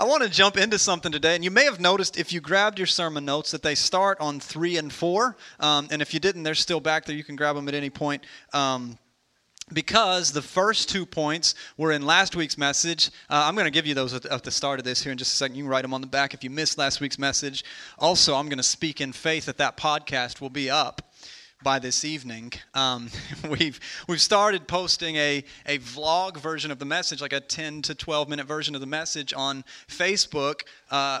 I want to jump into something today, and you may have noticed if you grabbed your sermon notes that they start on three and four, um, and if you didn't, they're still back there. You can grab them at any point. Um, because the first two points were in last week's message. Uh, I'm going to give you those at, at, the start of this here in just a second. You can write them on the back if you missed last week's message. Also, I'm going to speak in faith that that podcast will be up by this evening. Um, we've we've started posting a a vlog version of the message, like a 10 to 12 minute version of the message on Facebook. Uh,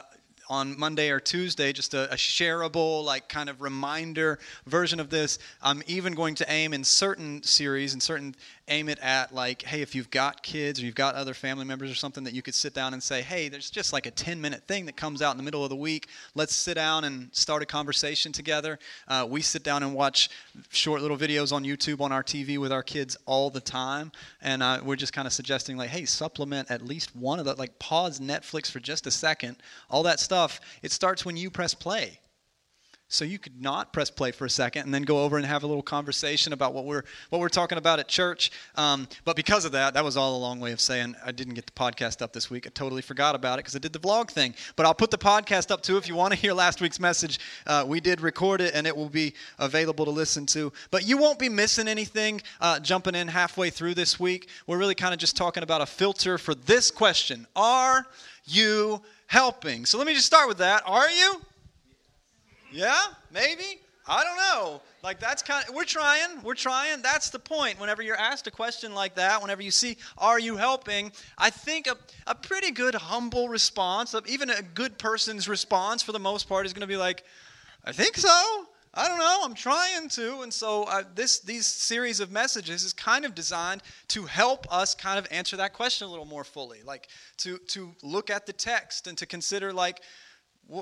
on Monday or Tuesday, just a, a, shareable, like kind of reminder version of this. I'm even going to aim in certain series and certain aim it at like, hey, if you've got kids or you've got other family members or something that you could sit down and say, hey, there's just like a 10 minute thing that comes out in the middle of the week. Let's sit down and start a conversation together. Uh, we sit down and watch short little videos on YouTube on our TV with our kids all the time. And uh, we're just kind of suggesting, like, hey, supplement at least one of the, like, pause Netflix for just a second. All that stuff, it starts when you press play. So you could not press play for a second and then go over and have a little conversation about what we're what we're talking about at church. Um, but because of that, that was all a long way of saying I didn't get the podcast up this week. I totally forgot about it because I did the vlog thing. But I'll put the podcast up too if you want to hear last week's message. Uh, we did record it and it will be available to listen to. But you won't be missing anything uh, jumping in halfway through this week. We're really kind of just talking about a filter for this question: Are you helping? So let me just start with that. Are you? Yeah, maybe. I don't know. Like that's kind of we're trying. We're trying. That's the point. Whenever you're asked a question like that, whenever you see are you helping, I think a, a pretty good humble response, of even a good person's response for the most part is going to be like, I think so. I don't know. I'm trying to. And so uh, this these series of messages is kind of designed to help us kind of answer that question a little more fully. Like to to look at the text and to consider like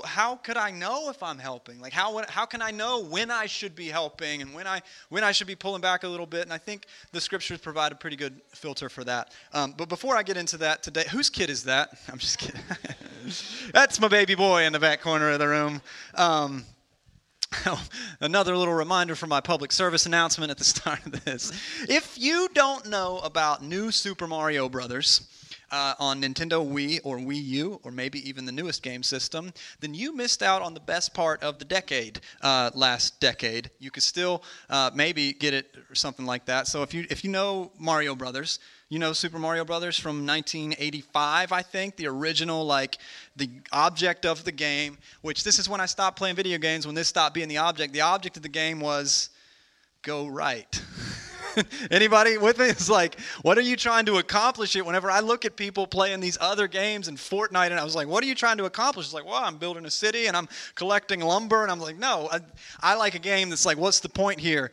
how could I know if I'm helping? Like how how can I know when I should be helping and when I when I should be pulling back a little bit? And I think the scriptures provide a pretty good filter for that. Um, but before I get into that today, whose kid is that? I'm just kidding. That's my baby boy in the back corner of the room. Um, another little reminder for my public service announcement at the start of this. If you don't know about new Super Mario Brothers, uh, on Nintendo Wii or Wii U, or maybe even the newest game system, then you missed out on the best part of the decade, uh, last decade. You could still uh, maybe get it or something like that. So if you if you know Mario Brothers, you know Super Mario Brothers from 1985, I think, the original, like the object of the game. Which this is when I stopped playing video games. When this stopped being the object, the object of the game was go right. Anybody with me? It's like, what are you trying to accomplish it? Whenever I look at people playing these other games and Fortnite, and I was like, what are you trying to accomplish? It's like, well, I'm building a city and I'm collecting lumber, and I'm like, no, I, I like a game that's like, what's the point here?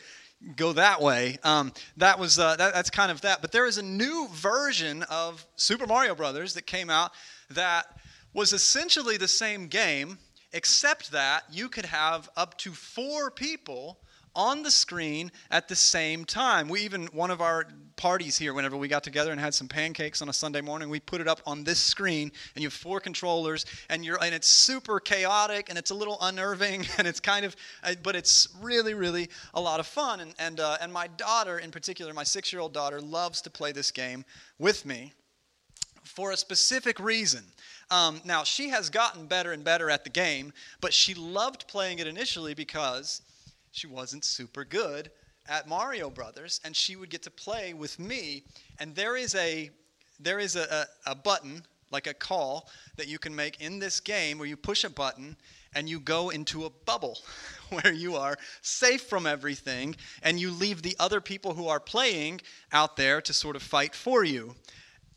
Go that way. Um, that was uh, that, that's kind of that. But there is a new version of Super Mario Brothers that came out that was essentially the same game, except that you could have up to four people on the screen at the same time. We even, one of our parties here, whenever we got together and had some pancakes on a Sunday morning, we put it up on this screen, and you have four controllers, and you're, and it's super chaotic, and it's a little unnerving, and it's kind of, uh, but it's really, really a lot of fun. And and uh, and my daughter, in particular, my six-year-old daughter, loves to play this game with me for a specific reason. Um, now, she has gotten better and better at the game, but she loved playing it initially because she wasn't super good at Mario Brothers, and she would get to play with me. And there is a there is a, a, a button like a call that you can make in this game where you push a button and you go into a bubble where you are safe from everything and you leave the other people who are playing out there to sort of fight for you.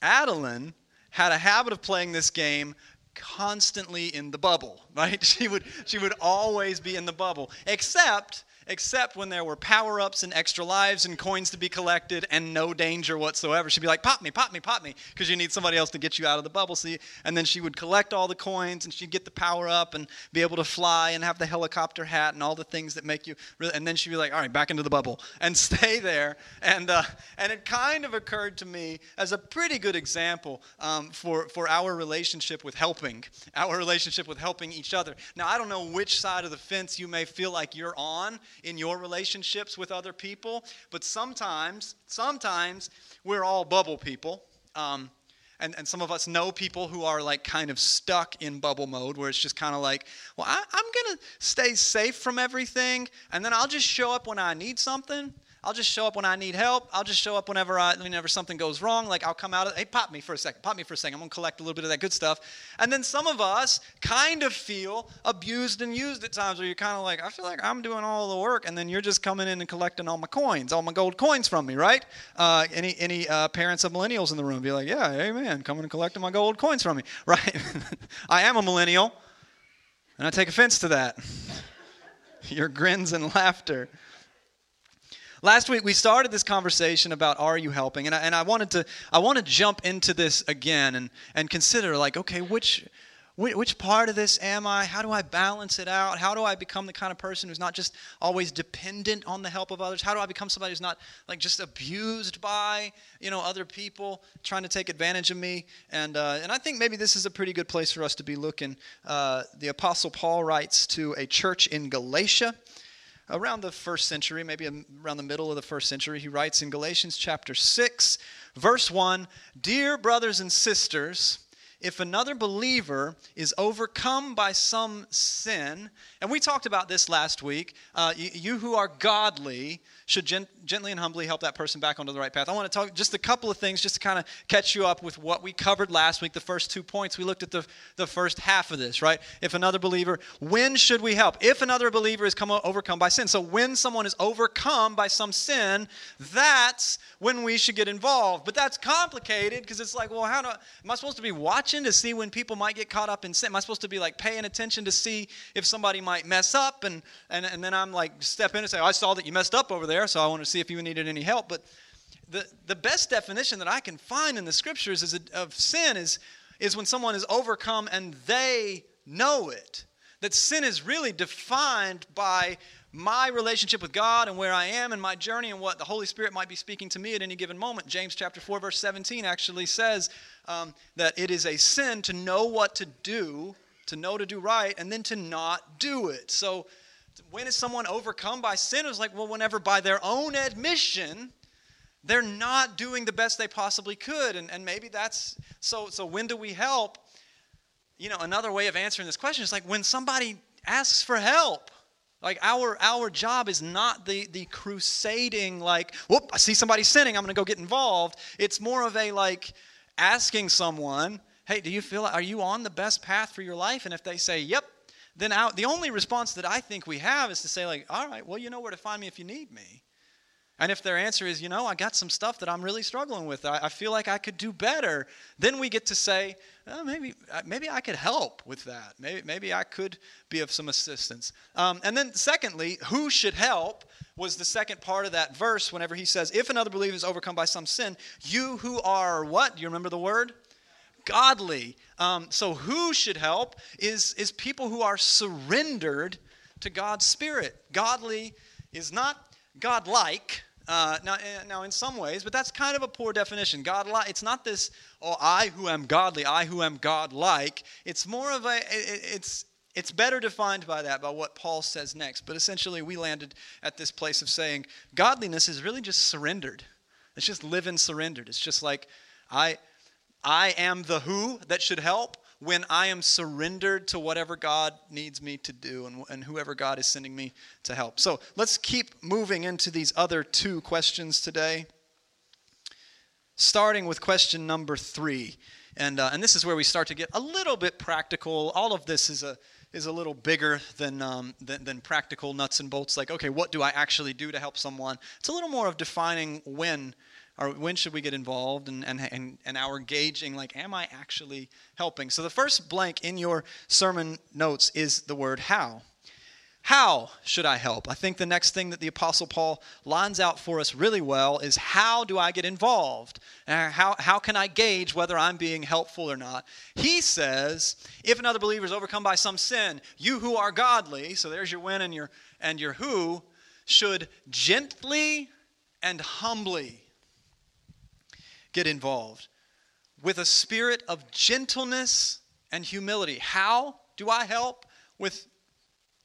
Adeline had a habit of playing this game constantly in the bubble, right? She would she would always be in the bubble, except except when there were power ups and extra lives and coins to be collected and no danger whatsoever. She'd be like, Pop me, pop me, pop me, because you need somebody else to get you out of the bubble. See? And then she would collect all the coins and she'd get the power up and be able to fly and have the helicopter hat and all the things that make you really. And then she'd be like, All right, back into the bubble and stay there. And, uh, and it kind of occurred to me as a pretty good example um, for, for our relationship with helping, our relationship with helping each other. Now, I don't know which side of the fence you may feel like you're on in your relationships with other people, but sometimes, sometimes we're all bubble people. Um, and, and some of us know people who are like kind of stuck in bubble mode where it's just kind of like, well, I, I'm going to stay safe from everything, and then I'll just show up when I need something. I'll just show up when I need help. I'll just show up whenever I, whenever something goes wrong. Like I'll come out of, hey, pop me for a second, pop me for a second. I'm gonna collect a little bit of that good stuff. And then some of us kind of feel abused and used at times where you're kind of like, I feel like I'm doing all the work, and then you're just coming in and collecting all my coins, all my gold coins from me, right? Uh, any any uh, parents of millennials in the room be like, yeah, amen, coming and collecting my gold coins from me, right? I am a millennial, and I take offense to that. Your grins and laughter. Last week we started this conversation about are you helping, and I, and I wanted to I want to jump into this again and and consider like okay which which part of this am I? How do I balance it out? How do I become the kind of person who's not just always dependent on the help of others? How do I become somebody who's not like just abused by you know other people trying to take advantage of me? And uh, and I think maybe this is a pretty good place for us to be looking. Uh, the Apostle Paul writes to a church in Galatia around the first century, maybe around the middle of the first century, he writes in Galatians chapter 6, verse 1 Dear brothers and sisters, if another believer is overcome by some sin, and we talked about this last week, uh, you, you, who are godly should gent- gently and humbly help that person back onto the right path. I want to talk just a couple of things just to kind of catch you up with what we covered last week, the first two points. We looked at the, the first half of this, right? If another believer, when should we help? If another believer is come, overcome by sin. So when someone is overcome by some sin, that's when we should get involved. But that's complicated because it's like, well, how do, I, am I supposed to be watching to see when people might get caught up in sin? Am I supposed to be like paying attention to see if somebody might mess up? And, and, and then I'm like, step in and say, I saw that you messed up over there, so I want to see if you needed any help. But the, the best definition that I can find in the scriptures is a, of sin is, is when someone is overcome and they know it. That sin is really defined by my relationship with God and where I am in my journey and what the Holy Spirit might be speaking to me at any given moment. James chapter 4, verse 17 actually says um, that it is a sin to know what to do, to know to do right, and then to not do it. So when is someone overcome by sin? It was like, well, whenever by their own admission, they're not doing the best they possibly could. And, and maybe that's so so when do we help? You know, another way of answering this question is like when somebody asks for help. Like our our job is not the the crusading like, whoop, I see somebody sinning, I'm gonna go get involved. It's more of a like asking someone, hey, do you feel are you on the best path for your life? And if they say, Yep, then the only response that I think we have is to say, like, all right, well, you know where to find me if you need me. And if their answer is, you know, I got some stuff that I'm really struggling with, I, I feel like I could do better, then we get to say, oh, maybe, uh, maybe I could help with that. Maybe, maybe I could be of some assistance. Um, and then, secondly, who should help was the second part of that verse whenever he says, if another believer is overcome by some sin, you who are what? Do you remember the word? Godly. Um, so, who should help is, is people who are surrendered to God's Spirit. Godly is not godlike. Uh, now, eh, now, in some ways, but that's kind of a poor definition. God, it's not this, oh, I who am godly, I who am godlike. It's more of a, it's, it's better defined by that, by what Paul says next. But essentially, we landed at this place of saying godliness is really just surrendered. It's just living surrendered. It's just like, I, I am the who that should help when I am surrendered to whatever God needs me to do and, and whoever God is sending me to help. So let's keep moving into these other two questions today. Starting with question number three. And, uh, and this is where we start to get a little bit practical. All of this is a, is a little bigger than, um, than, than, practical nuts and bolts, like, okay, what do I actually do to help someone? It's a little more of defining when or when should we get involved and, and, and, and our gauging like am i actually helping? So the first blank in your sermon notes is the word how. How should i help? I think the next thing that the apostle paul lines out for us really well is how do i get involved? And how, how can i gauge whether i'm being helpful or not? He says if another believer is overcome by some sin you who are godly so there's your when and your and your who should gently and humbly get involved with a spirit of gentleness and humility. How do I help with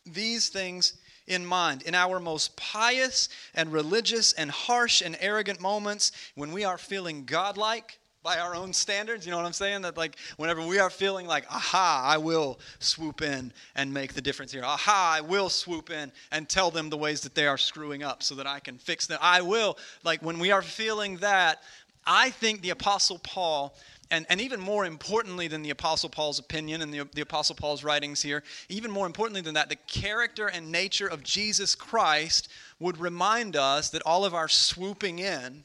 these things in mind? In our most pious and religious and harsh and arrogant moments, when we are feeling godlike, by our own standards. You know what I'm saying? That like whenever we are feeling like, aha, I will swoop in and make the difference here. Aha, I will swoop in and tell them the ways that they are screwing up so that I can fix them. I will. Like when we are feeling that, I think the Apostle Paul and, and even more importantly than the Apostle Paul's opinion and the, the Apostle Paul's writings here, even more importantly than that, the character and nature of Jesus Christ would remind us that all of our swooping in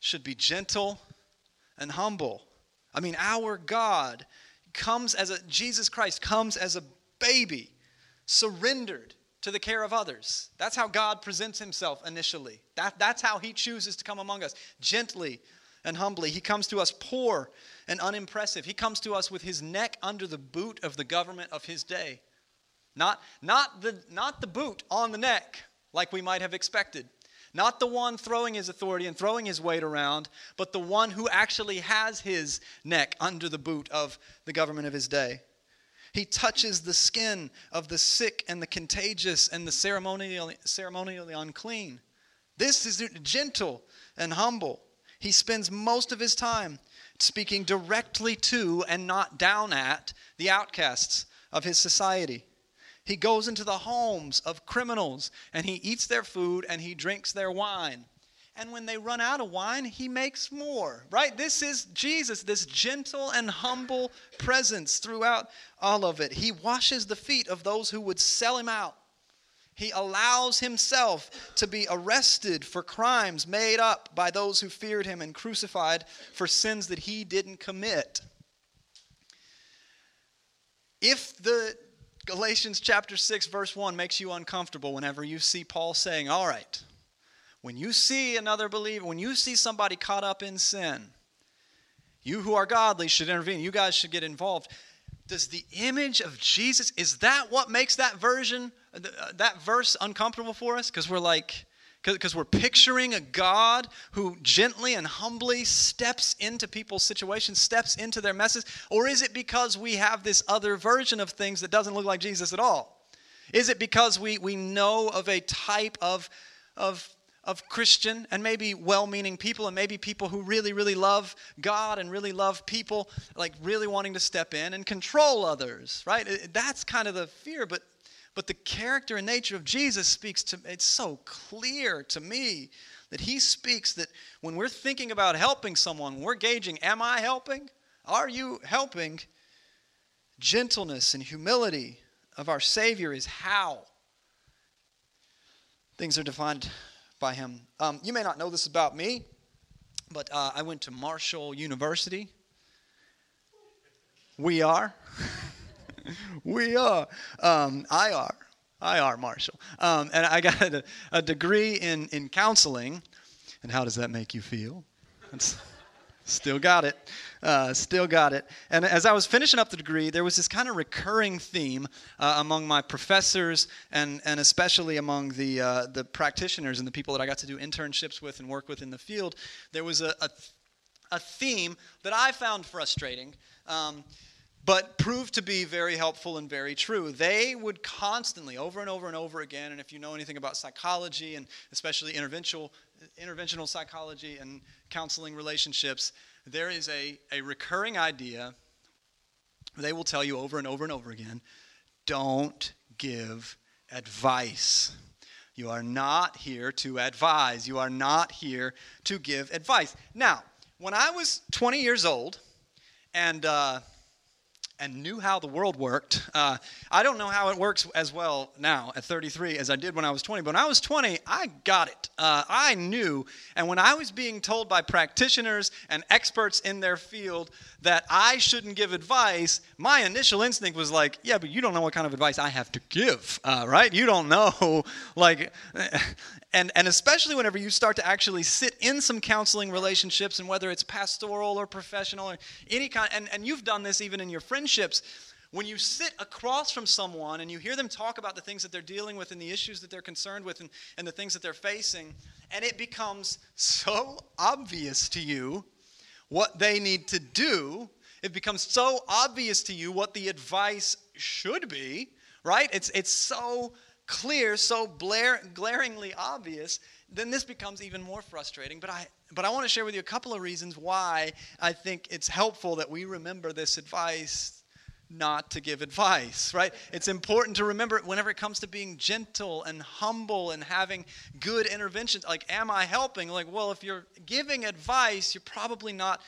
should be gentle and humble. I mean, our God comes as a, Jesus Christ comes as a baby, surrendered to the care of others. That's how God presents himself initially. That, that's how he chooses to come among us, gently and humbly. He comes to us poor and unimpressive. He comes to us with his neck under the boot of the government of his day. Not, not, the, not the boot on the neck, like we might have expected. Not the one throwing his authority and throwing his weight around, but the one who actually has his neck under the boot of the government of his day. He touches the skin of the sick and the contagious and the ceremonially, ceremonially unclean. This is gentle and humble. He spends most of his time speaking directly to and not down at the outcasts of his society. He goes into the homes of criminals and he eats their food and he drinks their wine. And when they run out of wine, he makes more, right? This is Jesus, this gentle and humble presence throughout all of it. He washes the feet of those who would sell him out. He allows himself to be arrested for crimes made up by those who feared him and crucified for sins that he didn't commit. If the Galatians chapter 6, verse 1 makes you uncomfortable whenever you see Paul saying, All right, when you see another believer, when you see somebody caught up in sin, you who are godly should intervene. You guys should get involved. Does the image of Jesus, is that what makes that version, uh, that verse uncomfortable for us? Because we're like, because we're picturing a God who gently and humbly steps into people's situations, steps into their messes? Or is it because we have this other version of things that doesn't look like Jesus at all? Is it because we, we know of a type of, of, of Christian and maybe well meaning people and maybe people who really, really love God and really love people, like really wanting to step in and control others, right? That's kind of the fear, but but the character and nature of Jesus speaks to it's so clear to me that he speaks that when we're thinking about helping someone, we're gauging, am I helping? Are you helping? Gentleness and humility of our Savior is how things are defined by him. Um, you may not know this about me, but uh, I went to Marshall University. We are. we are. Um, I are. I are Marshall. Um, and I got a, a, degree in, in counseling. And how does that make you feel? That's, still got it. Uh, still got it. And as I was finishing up the degree, there was this kind of recurring theme uh, among my professors and, and especially among the, uh, the practitioners and the people that I got to do internships with and work with in the field. There was a, a, a theme that I found frustrating. Um, but proved to be very helpful and very true. They would constantly, over and over and over again, and if you know anything about psychology and especially interventional, interventional psychology and counseling relationships, there is a, a recurring idea. They will tell you over and over and over again don't give advice. You are not here to advise. You are not here to give advice. Now, when I was 20 years old, and uh, and knew how the world worked. Uh, I don't know how it works as well now at 33 as I did when I was 20. But when I was 20, I got it. Uh, I knew. And when I was being told by practitioners and experts in their field that I shouldn't give advice, my initial instinct was like, yeah, but you don't know what kind of advice I have to give, uh, right? You don't know. like, and, and especially whenever you start to actually sit in some counseling relationships, and whether it's pastoral or professional or any kind, and, and you've done this even in your friendships, when you sit across from someone and you hear them talk about the things that they're dealing with and the issues that they're concerned with and, and the things that they're facing, and it becomes so obvious to you what they need to do, it becomes so obvious to you what the advice should be, right? It's, it's so clear, so glaringly obvious, then this becomes even more frustrating. But I, but I want to share with you a couple of reasons why I think it's helpful that we remember this advice not to give advice, right? It's important to remember whenever it comes to being gentle and humble and having good interventions. Like, am I helping? Like, well, if you're giving advice, you're probably not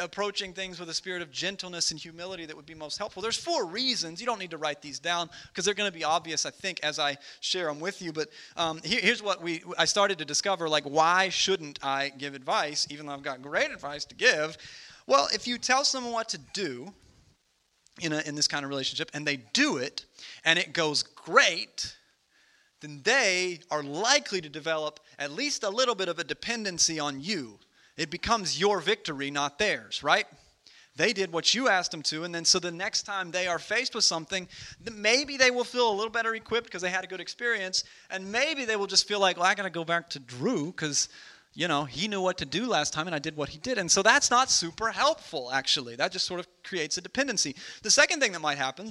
approaching things with a spirit of gentleness and humility that would be most helpful. There's four reasons. You don't need to write these down because they're going to be obvious, I think, as I share them with you. But um, here, here's what we I started to discover: like, why shouldn't I give advice, even though I've got great advice to give? Well, if you tell someone what to do in, a, in this kind of relationship and they do it and it goes great, then they are likely to develop at least a little bit of a dependency on you. It becomes your victory, not theirs, right? They did what you asked them to, and then so the next time they are faced with something, maybe they will feel a little better equipped because they had a good experience, and maybe they will just feel like, well, I got to go back to Drew because you know, he knew what to do last time and I did what he did. And so that's not super helpful, actually. That just sort of creates a dependency. The second thing that might happen,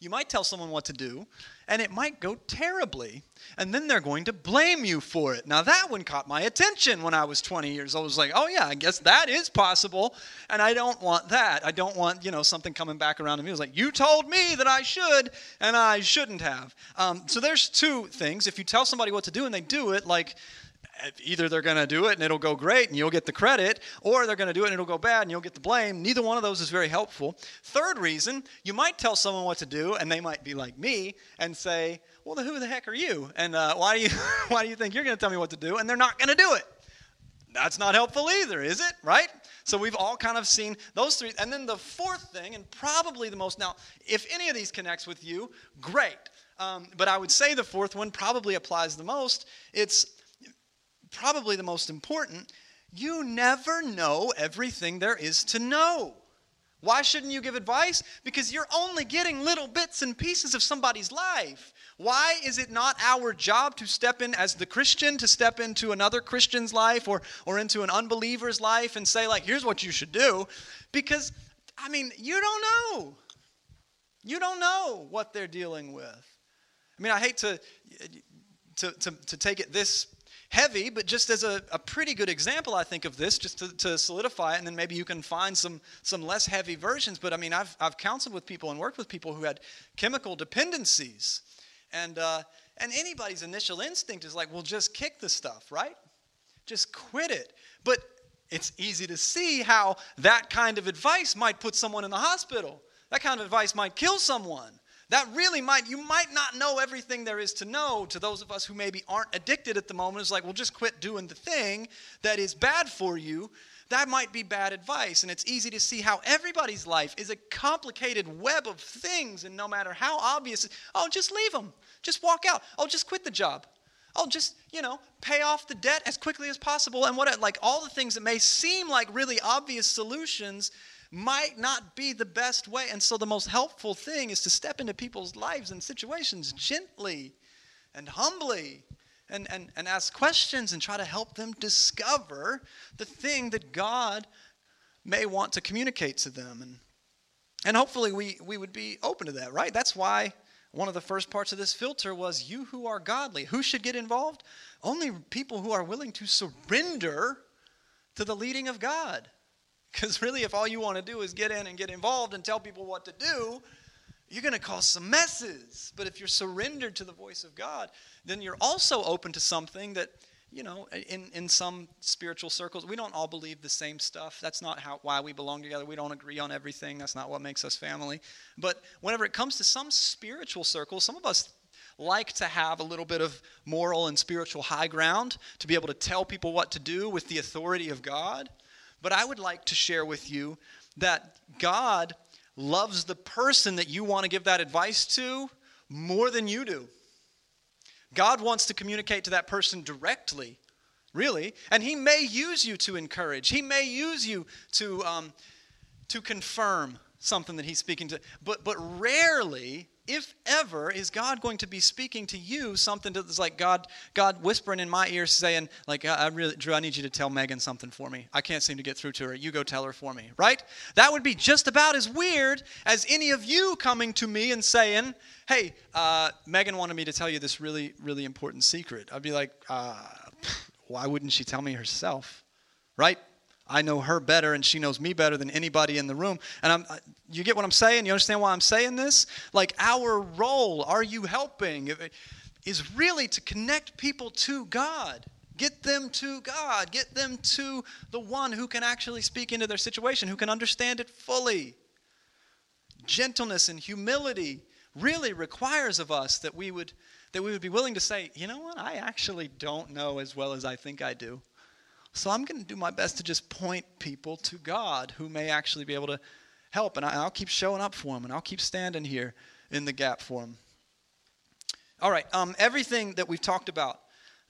you might tell someone what to do and it might go terribly. And then they're going to blame you for it. Now, that one caught my attention when I was 20 years old. I was like, oh, yeah, I guess that is possible. And I don't want that. I don't want, you know, something coming back around to me. It was like, you told me that I should and I shouldn't have. Um, so there's two things. If you tell somebody what to do and they do it, like, either they're going to do it and it'll go great and you'll get the credit, or they're going to do it and it'll go bad and you'll get the blame. Neither one of those is very helpful. Third reason, you might tell someone what to do and they might be like me and say, "Well, who the heck are you? And uh, why do you why do you think you're going to tell me what to do?" And they're not going to do it. That's not helpful either, is it? Right? So we've all kind of seen those three. And then the fourth thing, and probably the most now, if any of these connects with you, great. Um, but I would say the fourth one probably applies the most. It's probably the most important, you never know everything there is to know. Why shouldn't you give advice? Because you're only getting little bits and pieces of somebody's life. Why is it not our job to step in as the Christian, to step into another Christian's life or, or into an unbeliever's life and say, like, here's what you should do? Because, I mean, you don't know. You don't know what they're dealing with. I mean, I hate to, to, to, to take it this heavy, but just as a, a pretty good example, I think, of this, just to, to, solidify it, and then maybe you can find some, some less heavy versions. But I mean, I've, I've counseled with people and worked with people who had chemical dependencies. And, uh, and anybody's initial instinct is like, well, just kick the stuff, right? Just quit it. But it's easy to see how that kind of advice might put someone in the hospital. That kind of advice might kill someone. That really might, you might not know everything there is to know to those of us who maybe aren't addicted at the moment. It's like, well, just quit doing the thing that is bad for you. That might be bad advice. And it's easy to see how everybody's life is a complicated web of things. And no matter how obvious, oh, just leave them. Just walk out. Oh, just quit the job. Oh, just, you know, pay off the debt as quickly as possible. And what, like all the things that may seem like really obvious solutions might not be the best way. And so the most helpful thing is to step into people's lives and situations gently and humbly and, and, and ask questions and try to help them discover the thing that God may want to communicate to them. And, and hopefully we, we would be open to that, right? That's why one of the first parts of this filter was you who are godly. Who should get involved? Only people who are willing to surrender to the leading of God. Because really, if all you want to do is get in and get involved and tell people what to do, you're going to cause some messes. But if you're surrendered to the voice of God, then you're also open to something that, you know, in, in some spiritual circles, we don't all believe the same stuff. That's not how, why we belong together. We don't agree on everything. That's not what makes us family. But whenever it comes to some spiritual circles, some of us like to have a little bit of moral and spiritual high ground to be able to tell people what to do with the authority of God. But I would like to share with you that God loves the person that you want to give that advice to more than you do. God wants to communicate to that person directly, really, and He may use you to encourage. He may use you to um, to confirm something that He's speaking to, but but rarely if ever, is God going to be speaking to you something that's like God, God whispering in my ear saying, like, I really, Drew, I need you to tell Megan something for me. I can't seem to get through to her. You go tell her for me, right? That would be just about as weird as any of you coming to me and saying, hey, uh, Megan wanted me to tell you this really, really important secret. I'd be like, uh, why wouldn't she tell me herself? Right? I know her better and she knows me better than anybody in the room. And I'm, you get what I'm saying? You understand why I'm saying this? Like, our role, are you helping, is really to connect people to God. Get them to God. Get them to the one who can actually speak into their situation, who can understand it fully. Gentleness and humility really requires of us that we would that we would be willing to say, you know what, I actually don't know as well as I think I do. So I'm going to do my best to just point people to God who may actually be able to help. And I'll keep showing up for them and I'll keep standing here in the gap for them. All right, um, everything that we've talked about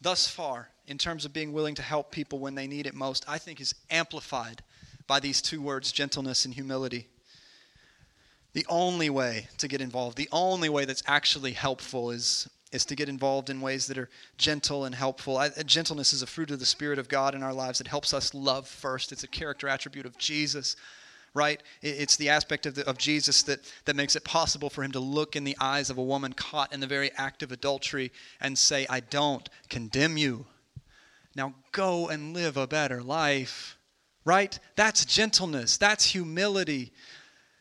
thus far in terms of being willing to help people when they need it most, I think is amplified by these two words, gentleness and humility. The only way to get involved, the only way that's actually helpful is, is to get involved in ways that are gentle and helpful. I, gentleness is a fruit of the Spirit of God in our lives. It helps us love first, it's a character attribute of Jesus right? It's the aspect of, the, of Jesus that, that makes it possible for him to look in the eyes of a woman caught in the very act of adultery and say, I don't condemn you. Now go and live a better life, right? That's gentleness, that's humility.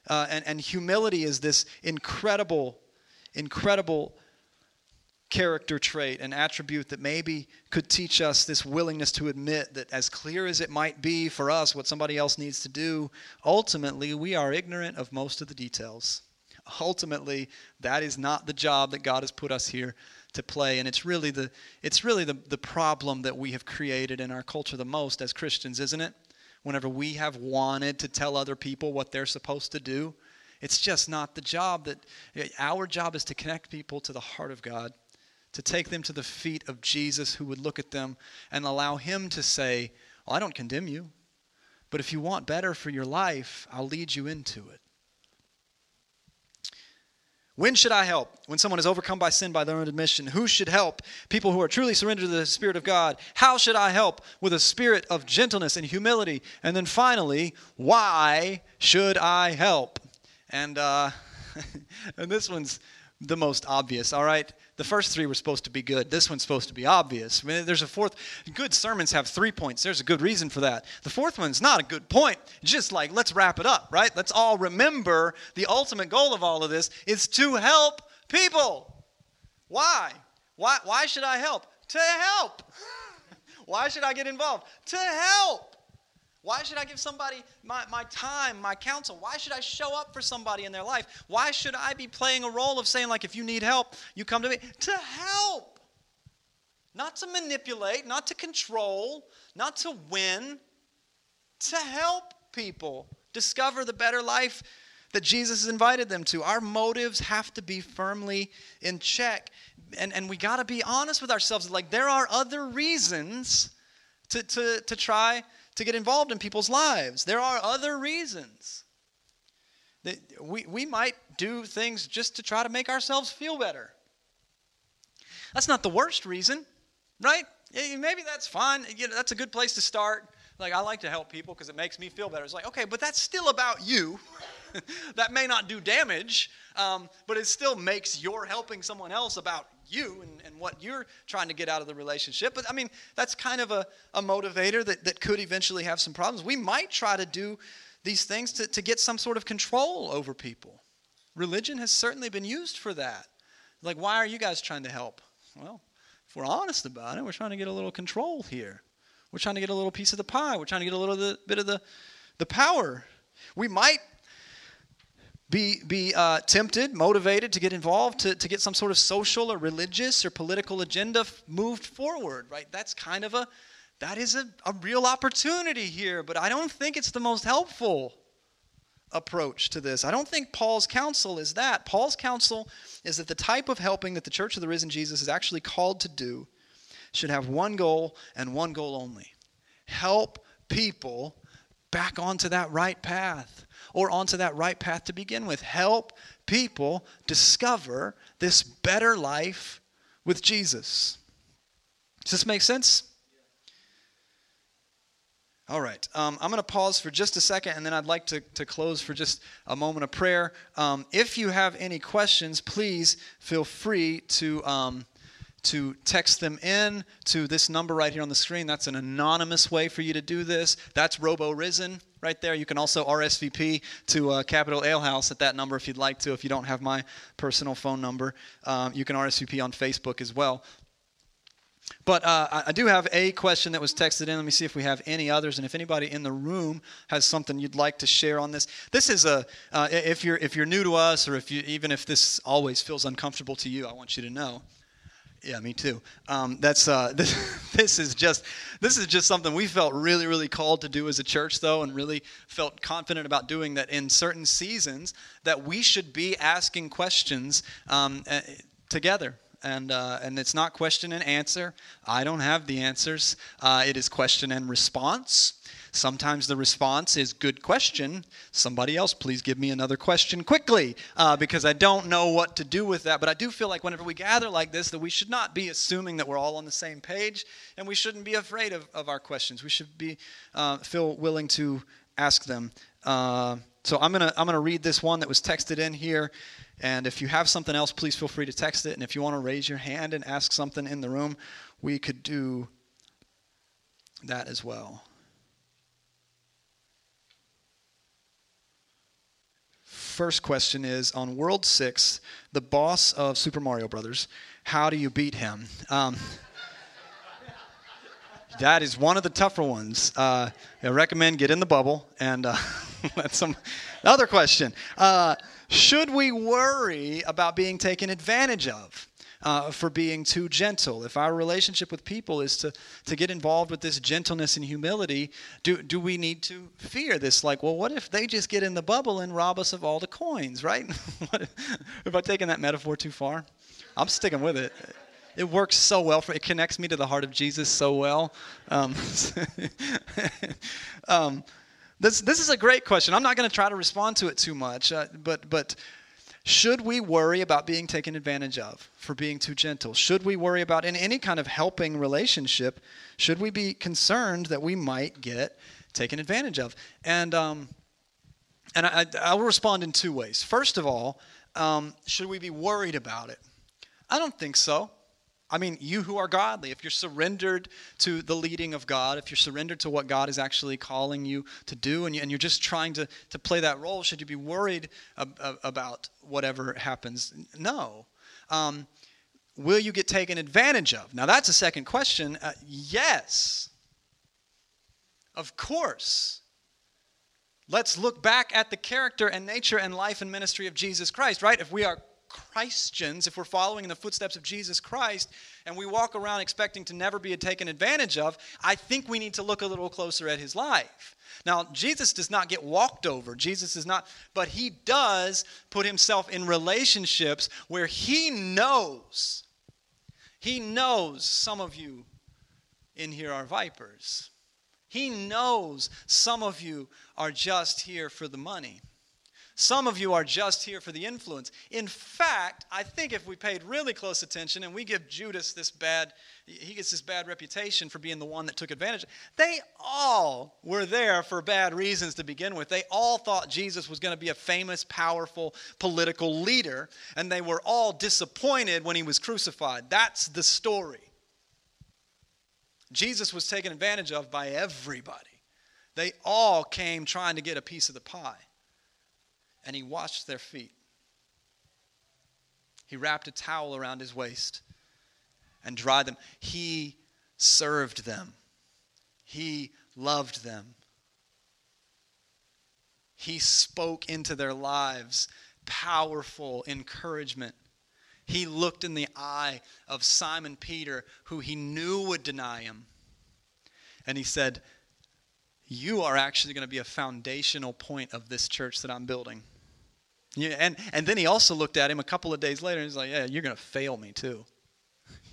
Uh, and, and humility is this incredible, incredible character trait, an attribute that maybe could teach us this willingness to admit that, as clear as it might be for us what somebody else needs to do, ultimately we are ignorant of most of the details. Ultimately, that is not the job that God has put us here to play and it's really the it's really the, the problem that we have created in our culture the most as Christians, isn't it? Whenever we have wanted to tell other people what they're supposed to do, it's just not the job that our job is to connect people to the heart of God to take them to the feet of Jesus, who would look at them and allow him to say, Well, I don't condemn you, but if you want better for your life, I'll lead you into it. When should I help? When someone is overcome by sin by their own admission. Who should help? People who are truly surrendered to the Spirit of God. How should I help? With a spirit of gentleness and humility. And then finally, why should I help? And, uh, and this one's the most obvious, all right? The first three were supposed to be good. This one's supposed to be obvious. I mean, there's a fourth. Good sermons have three points. There's a good reason for that. The fourth one's not a good point. Just like, let's wrap it up, right? Let's all remember the ultimate goal of all of this is to help people. Why? Why, why should I help? To help. why should I get involved? To help. Why should I give somebody my, my time, my counsel? Why should I show up for somebody in their life? Why should I be playing a role of saying, like, if you need help, you come to me? To help. Not to manipulate, not to control, not to win. To help people discover the better life that Jesus has invited them to. Our motives have to be firmly in check. And, and we got to be honest with ourselves. Like, there are other reasons to, to, to try to get involved in people's lives. There are other reasons. That we, we might do things just to try to make ourselves feel better. That's not the worst reason, right? Maybe that's fine. You know, that's a good place to start. Like, I like to help people because it makes me feel better. It's like, okay, but that's still about you. that may not do damage, um, but it still makes your helping someone else about you and, and what you're trying to get out of the relationship. But I mean, that's kind of a, a motivator that, that could eventually have some problems. We might try to do these things to, to get some sort of control over people. Religion has certainly been used for that. Like, why are you guys trying to help? Well, if we're honest about it, we're trying to get a little control here. We're trying to get a little piece of the pie. We're trying to get a little bit of the, the power. We might be, be uh, tempted, motivated to get involved, to, to get some sort of social or religious or political agenda f- moved forward, right? That's kind of a, that is a, a real opportunity here, but I don't think it's the most helpful approach to this. I don't think Paul's counsel is that. Paul's counsel is that the type of helping that the Church of the Risen Jesus is actually called to do should have one goal and one goal only help people back onto that right path or onto that right path to begin with. Help people discover this better life with Jesus. Does this make sense? All right. Um, I'm going to pause for just a second and then I'd like to, to close for just a moment of prayer. Um, if you have any questions, please feel free to. Um, to text them in to this number right here on the screen. That's an anonymous way for you to do this. That's Robo Risen right there. You can also RSVP to uh, Capital Ale House at that number if you'd like to. If you don't have my personal phone number, um, you can RSVP on Facebook as well. But uh, I do have a question that was texted in. Let me see if we have any others, and if anybody in the room has something you'd like to share on this. This is a uh, if you're if you're new to us, or if you even if this always feels uncomfortable to you, I want you to know. Yeah, me too. Um, that's uh, this, this is just this is just something we felt really really called to do as a church, though, and really felt confident about doing that in certain seasons that we should be asking questions um, uh, together and uh, and it's not question and answer. I don't have the answers. Uh, it is question and response. Sometimes the response is good question. Somebody else, please give me another question quickly, uh, because I don't know what to do with that. But I do feel like whenever we gather like this, that we should not be assuming that we're all on the same page, and we shouldn't be afraid of, of our questions. We should be uh, feel willing to ask them. Uh, so I'm gonna I'm gonna read this one that was texted in here. And if you have something else, please feel free to text it. And if you want to raise your hand and ask something in the room, we could do that as well. First question is on World 6, the boss of Super Mario Brothers, how do you beat him? Um, that is one of the tougher ones. Uh, I recommend get in the bubble and uh, that's some other question. Uh, should we worry about being taken advantage of? Uh, for being too gentle. If our relationship with people is to, to get involved with this gentleness and humility, do, do we need to fear this? Like, well, what if they just get in the bubble and rob us of all the coins, right? have I taken that metaphor too far? I'm sticking with it. It works so well for it connects me to the heart of Jesus so well. Um, um, this, this is a great question. I'm not going to try to respond to it too much, uh, but, but should we worry about being taken advantage of for being too gentle? Should we worry about in any kind of helping relationship? Should we be concerned that we might get taken advantage of? And, um, and I, I will respond in two ways. First of all, um, should we be worried about it? I don't think so. I mean, you who are godly, if you're surrendered to the leading of God, if you're surrendered to what God is actually calling you to do, and, you, are just trying to, to play that role, should you be worried ab- about whatever happens? No. Um, will you get taken advantage of? Now, that's a second question. Uh, yes. Of course. Let's look back at the character and nature and life and ministry of Jesus Christ, right? If we are Christians, if we're following in the footsteps of Jesus Christ, and we walk around expecting to never be taken advantage of, I think we need to look a little closer at his life. Now, Jesus does not get walked over. Jesus is not, but he does put himself in relationships where he knows, he knows some of you in here are vipers. He knows some of you are just here for the money. Some of you are just here for the influence. In fact, I think if we paid really close attention and we give Judas this bad, he gets this bad reputation for being the one that took advantage. They all were there for bad reasons to begin with. They all thought Jesus was going to be a famous, powerful political leader, and they were all disappointed when he was crucified. That's the story. Jesus was taken advantage of by everybody. They all came trying to get a piece of the pie and he washed their feet. He wrapped a towel around his waist and dried them. He served them. He loved them. He spoke into their lives powerful encouragement. He looked in the eye of Simon Peter, who he knew would deny him. And he said, You are actually going to be a foundational point of this church that I'm building. Yeah, and, and then he also looked at him a couple of days later and he's like, Yeah, you're going to fail me too.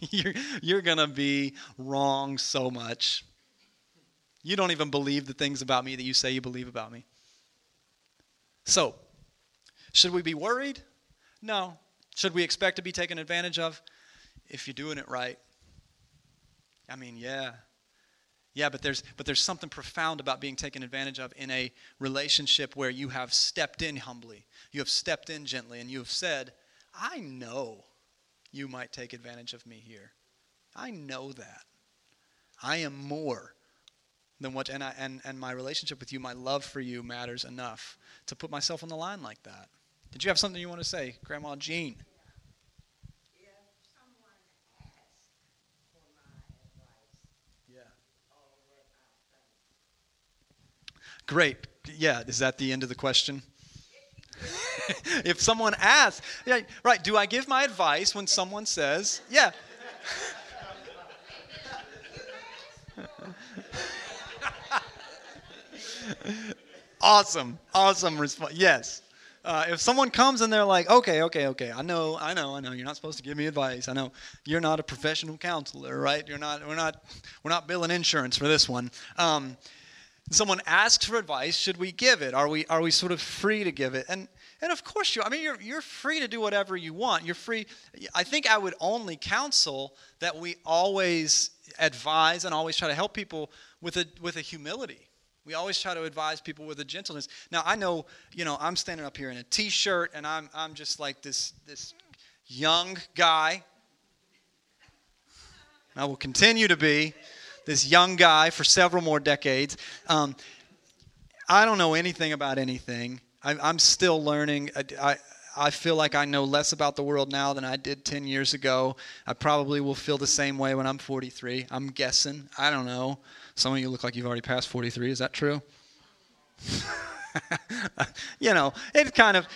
you're you're going to be wrong so much. You don't even believe the things about me that you say you believe about me. So, should we be worried? No. Should we expect to be taken advantage of? If you're doing it right. I mean, yeah, yeah, but there's but there's something profound about being taken advantage of in a relationship where you have stepped in humbly. You have stepped in gently and you have said, "I know you might take advantage of me here." I know that. I am more than what, and, I, and, and my relationship with you, my love for you matters enough to put myself on the line like that. Did you have something you want to say, Grandma Jean? Great. Yeah, is that the end of the question? if someone asks, yeah, right, do I give my advice when someone says, yeah. awesome, awesome response. Yes. Uh, if someone comes and they're like, okay, okay, okay, I know, I know, I know, you're not supposed to give me advice. I know you're not a professional counselor, right? You're not, we're not, we're not billing insurance for this one. Um, someone asks for advice, should we give it? Are we, are we sort of free to give it? And, and of course you, I mean, you're, you're free to do whatever you want. You're free. I think I would only counsel that we always advise and always try to help people with a, with a humility. We always try to advise people with a gentleness. Now I know, you know, I'm standing up here in a t-shirt and I'm, I'm just like this, this young guy. I will continue to be this young guy for several more decades. Um, I don't know anything about anything. I, am still learning. I, I, I feel like I know less about the world now than I did 10 years ago. I probably will feel the same way when I'm 43. I'm guessing. I don't know. Some of you look like you've already passed 43. Is that true? you know, it's kind of.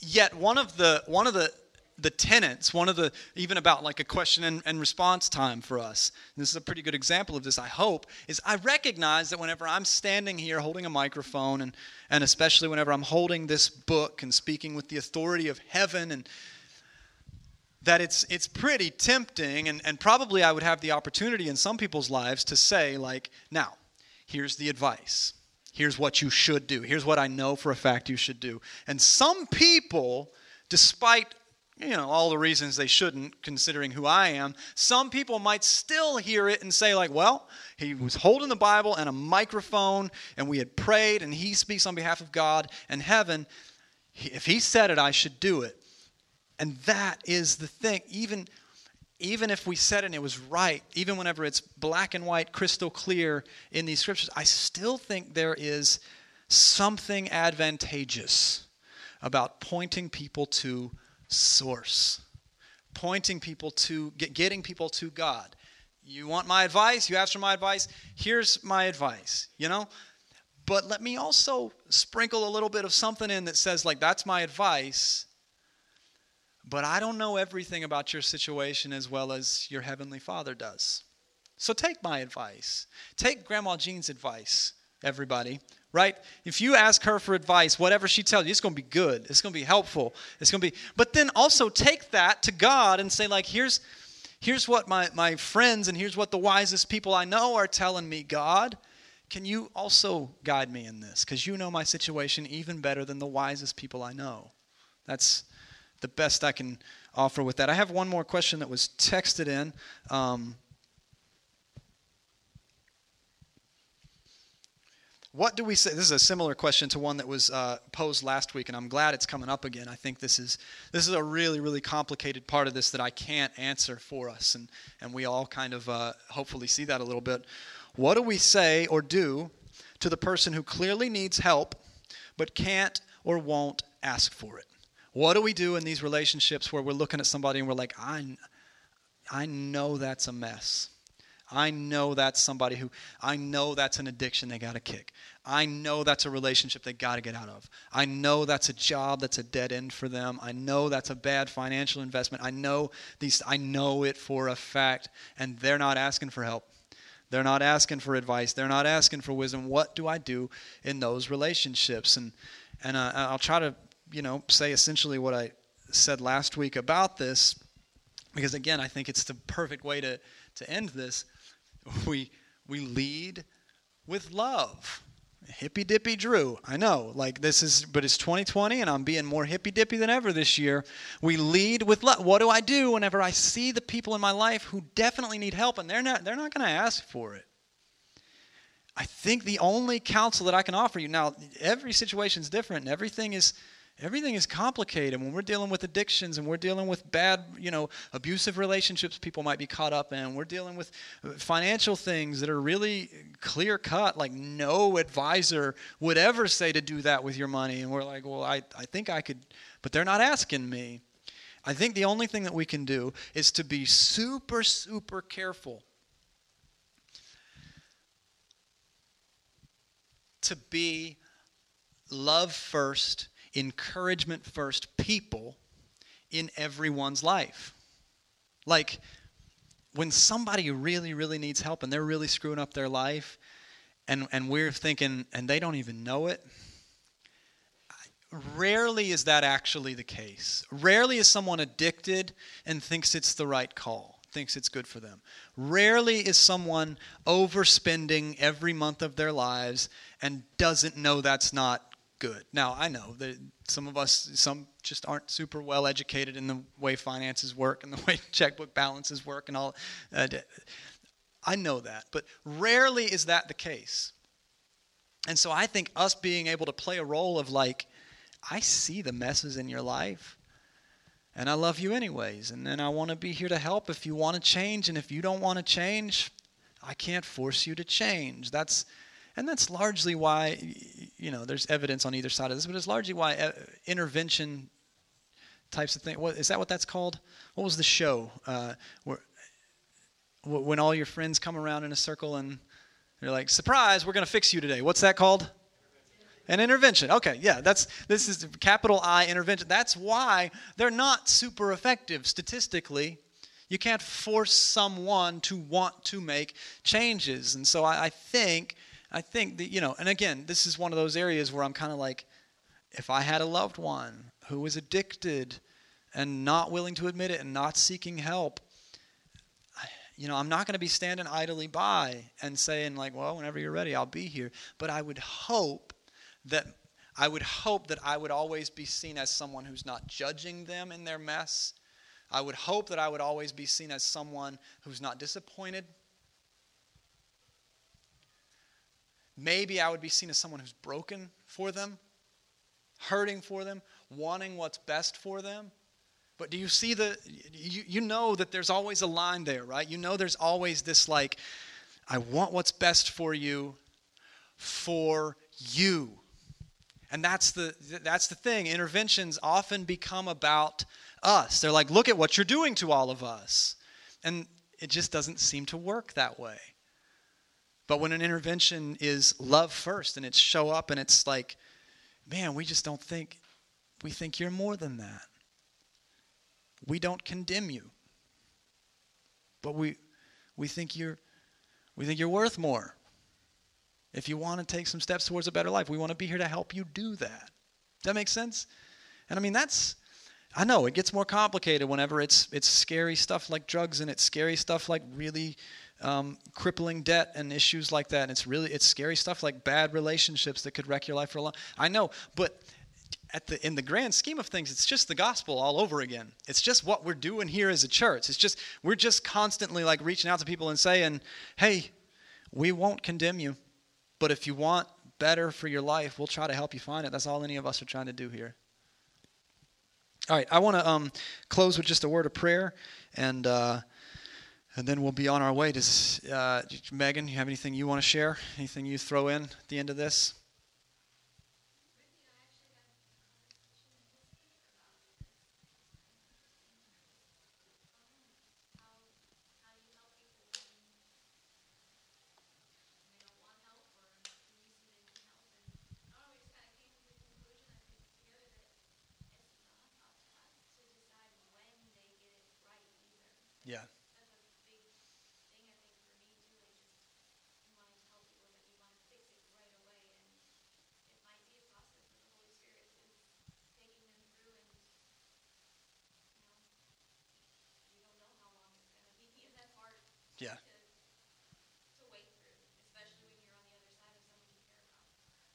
Yet one of the one of the the tenets, one of the, even about like a question and, and response time for us, this is a pretty good example of this, I hope, is I recognize that whenever I'm standing here holding a microphone, and, and especially whenever I'm holding this book and speaking with the authority of heaven, and that it's, it's pretty tempting, and, and probably I would have the opportunity in some people's lives to say, like, now, here's the advice. Here's what you should do. Here's what I know for a fact you should do. And some people, despite you know, all the reasons they shouldn't, considering who I am, some people might still hear it and say, like, well, he was holding the Bible and a microphone, and we had prayed, and he speaks on behalf of God and heaven. If he said it, I should do it. And that is the thing. Even, even if we said it and it was right, even whenever it's black and white, crystal clear in these scriptures, I still think there is something advantageous about pointing people to source, pointing people to, getting people to God. You want my advice? You ask for my advice? Here's my advice, you know? But let me also sprinkle a little bit of something in that says, like, that's my advice, but I don't know everything about your situation as well as your Heavenly Father does. So take my advice. Take Grandma Jean's advice, everybody right? If you ask her for advice, whatever she tells you, it's going to be good. It's going to be helpful. It's going to be, but then also take that to God and say, like, here's, here's what my, my friends and here's what the wisest people I know are telling me, God. Can you also guide me in this? Because you know my situation even better than the wisest people I know. That's the best I can offer with that. I have one more question that was texted in. Um, What do we say? This is a similar question to one that was uh, posed last week, and I'm glad it's coming up again. I think this is this is a really really complicated part of this that I can't answer for us, and and we all kind of uh, hopefully see that a little bit. What do we say or do to the person who clearly needs help but can't or won't ask for it? What do we do in these relationships where we're looking at somebody and we're like, I, I know that's a mess. I know that's somebody who, I know that's an addiction they got to kick. I know that's a relationship they got to get out of. I know that's a job that's a dead end for them. I know that's a bad financial investment. I know these, I know it for a fact, and they're not asking for help. They're not asking for advice. They're not asking for wisdom. What do I do in those relationships? And and uh, I'll try to you know say essentially what I said last week about this, because again I think it's the perfect way to to end this we we lead with love. Hippy dippy Drew. I know, like this is, but it's 2020 and I'm being more hippy dippy than ever this year. We lead with love. What do I do whenever I see the people in my life who definitely need help and they're not, they're not going to ask for it? I think the only counsel that I can offer you now, every situation is different and everything is, everything is complicated when we're dealing with addictions and we're dealing with bad you know abusive relationships people might be caught up in we're dealing with uh, financial things that are really clear cut like no advisor would ever say to do that with your money and we're like well i, I think i could but they're not asking me. I think the only thing that we can do is to be super super careful to be love first encouragement first people in everyone's life. Like when somebody really, really needs help and they're really screwing up their life, and, and we're thinking, and they don't even know it. Rarely is that actually the case. Rarely is someone addicted and thinks it's the right call, thinks it's good for them. Rarely is someone overspending every month of their lives and doesn't know that's not good. Now, I know that some of us, some just aren't super well educated in the way finances work and the way checkbook balances work and all. Uh, I know that, but rarely is that the case. And so I think us being able to play a role of like, I see the messes in your life. And I love you anyways. And then I want to be here to help if you want to change. And if you don't want to change, I can't force you to change. That's and that's largely why, you know, there's evidence on either side of this, but it's largely why uh, intervention types of things. What, is that what that's called? What was the show uh, where when all your friends come around in a circle and they're like, "Surprise, we're going to fix you today." What's that called? An intervention. Okay, yeah, that's this is capital I intervention. That's why they're not super effective statistically. You can't force someone to want to make changes, and so I, I think I think that, you know, and again, this is one of those areas where I'm kind of like, if I had a loved one who was addicted and not willing to admit it and not seeking help, you know, I'm not going to be standing idly by and saying, like, well, whenever you're ready, I'll be here. But I would hope that I would hope that I would always be seen as someone who's not judging them in their mess. I would hope that I would always be seen as someone who's not disappointed Maybe I would be seen as someone who's broken for them, hurting for them, wanting what's best for them. But do you see the, you, you know that there's always a line there, right? You know there's always this like, I want what's best for you for you. And that's the, that's the thing. Interventions often become about us. They're like, look at what you're doing to all of us. And it just doesn't seem to work that way. But when an intervention is love first and it's show up and it's like, man, we just don't think, we think you're more than that. We don't condemn you. But we, we think you're, we think you're worth more. If you want to take some steps towards a better life, we want to be here to help you do that. Does that make sense? And I mean, that's, I know it gets more complicated whenever it's it's scary stuff like drugs and it's scary stuff like really um, crippling debt and issues like that. And it's really it's scary stuff like bad relationships that could wreck your life for a long. I know, but at the in the grand scheme of things, it's just the gospel all over again. It's just what we're doing here as a church. It's just we're just constantly like reaching out to people and saying, "Hey, we won't condemn you, but if you want better for your life, we'll try to help you find it." That's all any of us are trying to do here. All right, I want to um, close with just a word of prayer and. Uh, and then we'll be on our way. Does uh, Megan, you have anything you want to share? Anything you throw in at the end of this? Yeah. Yeah.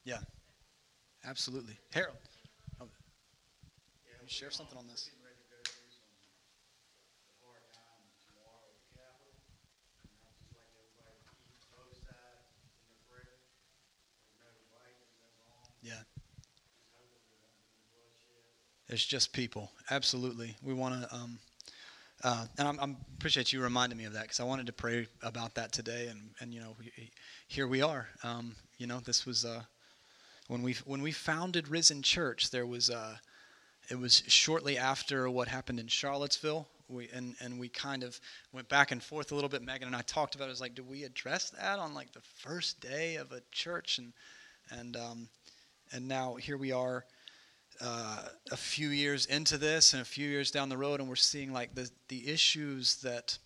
Yeah. Absolutely. Harold. Oh. share something on this. Yeah. It's just people. Absolutely. We want to, um, uh, and I'm, I'm, appreciate you reminding me of that because I wanted to pray about that today. And, and you know, we, here we are. Um, you know, this was uh, when we when we founded Risen Church. There was uh, it was shortly after what happened in Charlottesville. We and and we kind of went back and forth a little bit. Megan and I talked about it. it was like, do we address that on like the first day of a church? And and um, and now here we are uh, a few years into this and a few years down the road, and we're seeing like the the issues that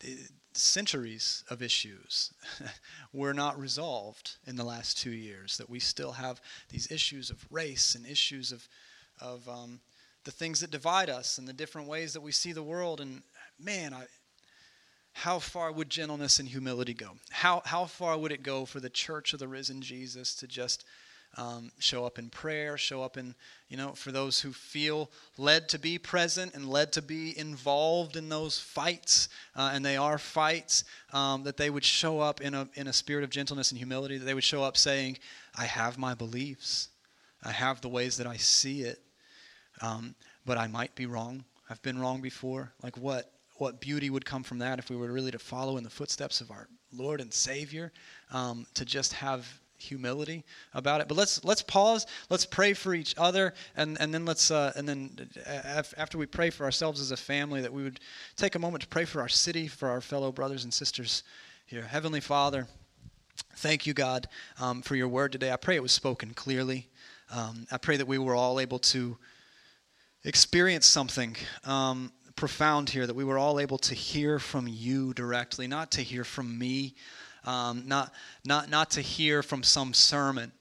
the centuries of issues were not resolved in the last two years. That we still have these issues of race and issues of of um, the things that divide us and the different ways that we see the world. And man, I, how far would gentleness and humility go? How how far would it go for the church of the risen Jesus to just um, show up in prayer, show up in, you know, for those who feel led to be present and led to be involved in those fights, uh, and they are fights, um, that they would show up in a, in a spirit of gentleness and humility, that they would show up saying, I have my beliefs, I have the ways that I see it, um, but I might be wrong. I've been wrong before. Like, what? What beauty would come from that if we were really to follow in the footsteps of our Lord and Savior, um, to just have humility about it. But let's let's pause. Let's pray for each other, and and then let's uh, and then after we pray for ourselves as a family, that we would take a moment to pray for our city, for our fellow brothers and sisters here. Heavenly Father, thank you, God, um, for your word today. I pray it was spoken clearly. Um, I pray that we were all able to experience something. Um, profound here that we were all able to hear from you directly, not to hear from me, um, not, not, not to hear from some sermon,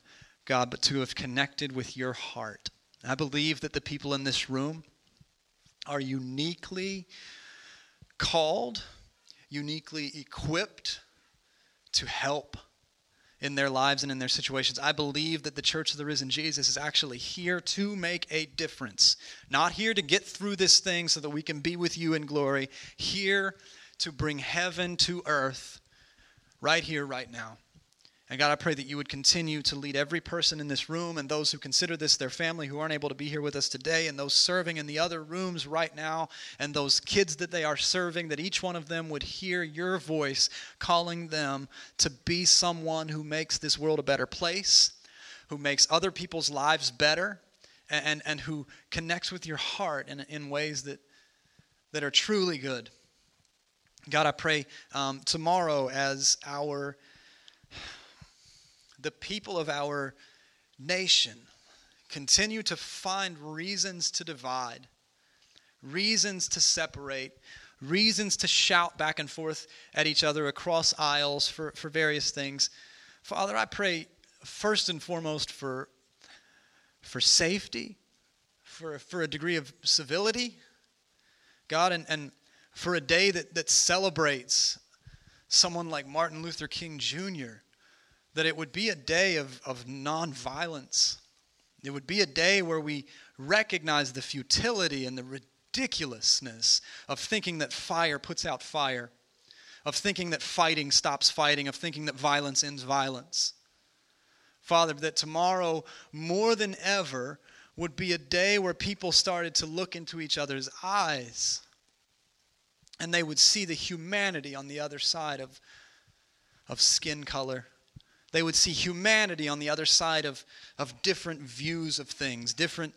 God, but to have connected with your heart. I believe that the people in this room are uniquely called, uniquely equipped to help in their lives and in their situations. I believe that the Church of the Risen Jesus is actually here to make a difference. Not here to get through this thing so that we can be with you in glory, here to bring heaven to earth right here, right now. And God, I pray that you would continue to lead every person in this room and those who consider this their family who aren't able to be here with us today, and those serving in the other rooms right now, and those kids that they are serving, that each one of them would hear your voice calling them to be someone who makes this world a better place, who makes other people's lives better, and, and, and who connects with your heart in, in ways that, that are truly good. God, I pray um, tomorrow as our the people of our nation continue to find reasons to divide, reasons to separate, reasons to shout back and forth at each other across aisles for, for various things. Father, I pray first and foremost for, for safety, for, for a degree of civility, God, and, and for a day that, that celebrates someone like Martin Luther King Jr., that it would be a day of, of nonviolence. It would be a day where we recognize the futility and the ridiculousness of thinking that fire puts out fire, of thinking that fighting stops fighting, of thinking that violence ends violence. Father, that tomorrow, more than ever, would be a day where people started to look into each other's eyes and they would see the humanity on the other side of, of skin color. They would see humanity on the other side of, of different views of things, different,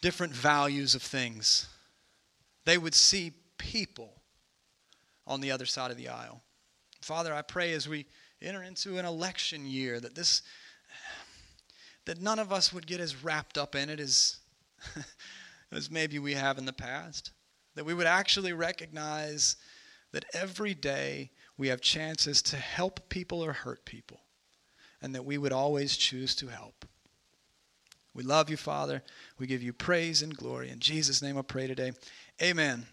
different values of things. They would see people on the other side of the aisle. Father, I pray as we enter into an election year that this that none of us would get as wrapped up in it as as maybe we have in the past. That we would actually recognize that every day we have chances to help people or hurt people, and that we would always choose to help. We love you, Father. We give you praise and glory. In Jesus' name I pray today. Amen.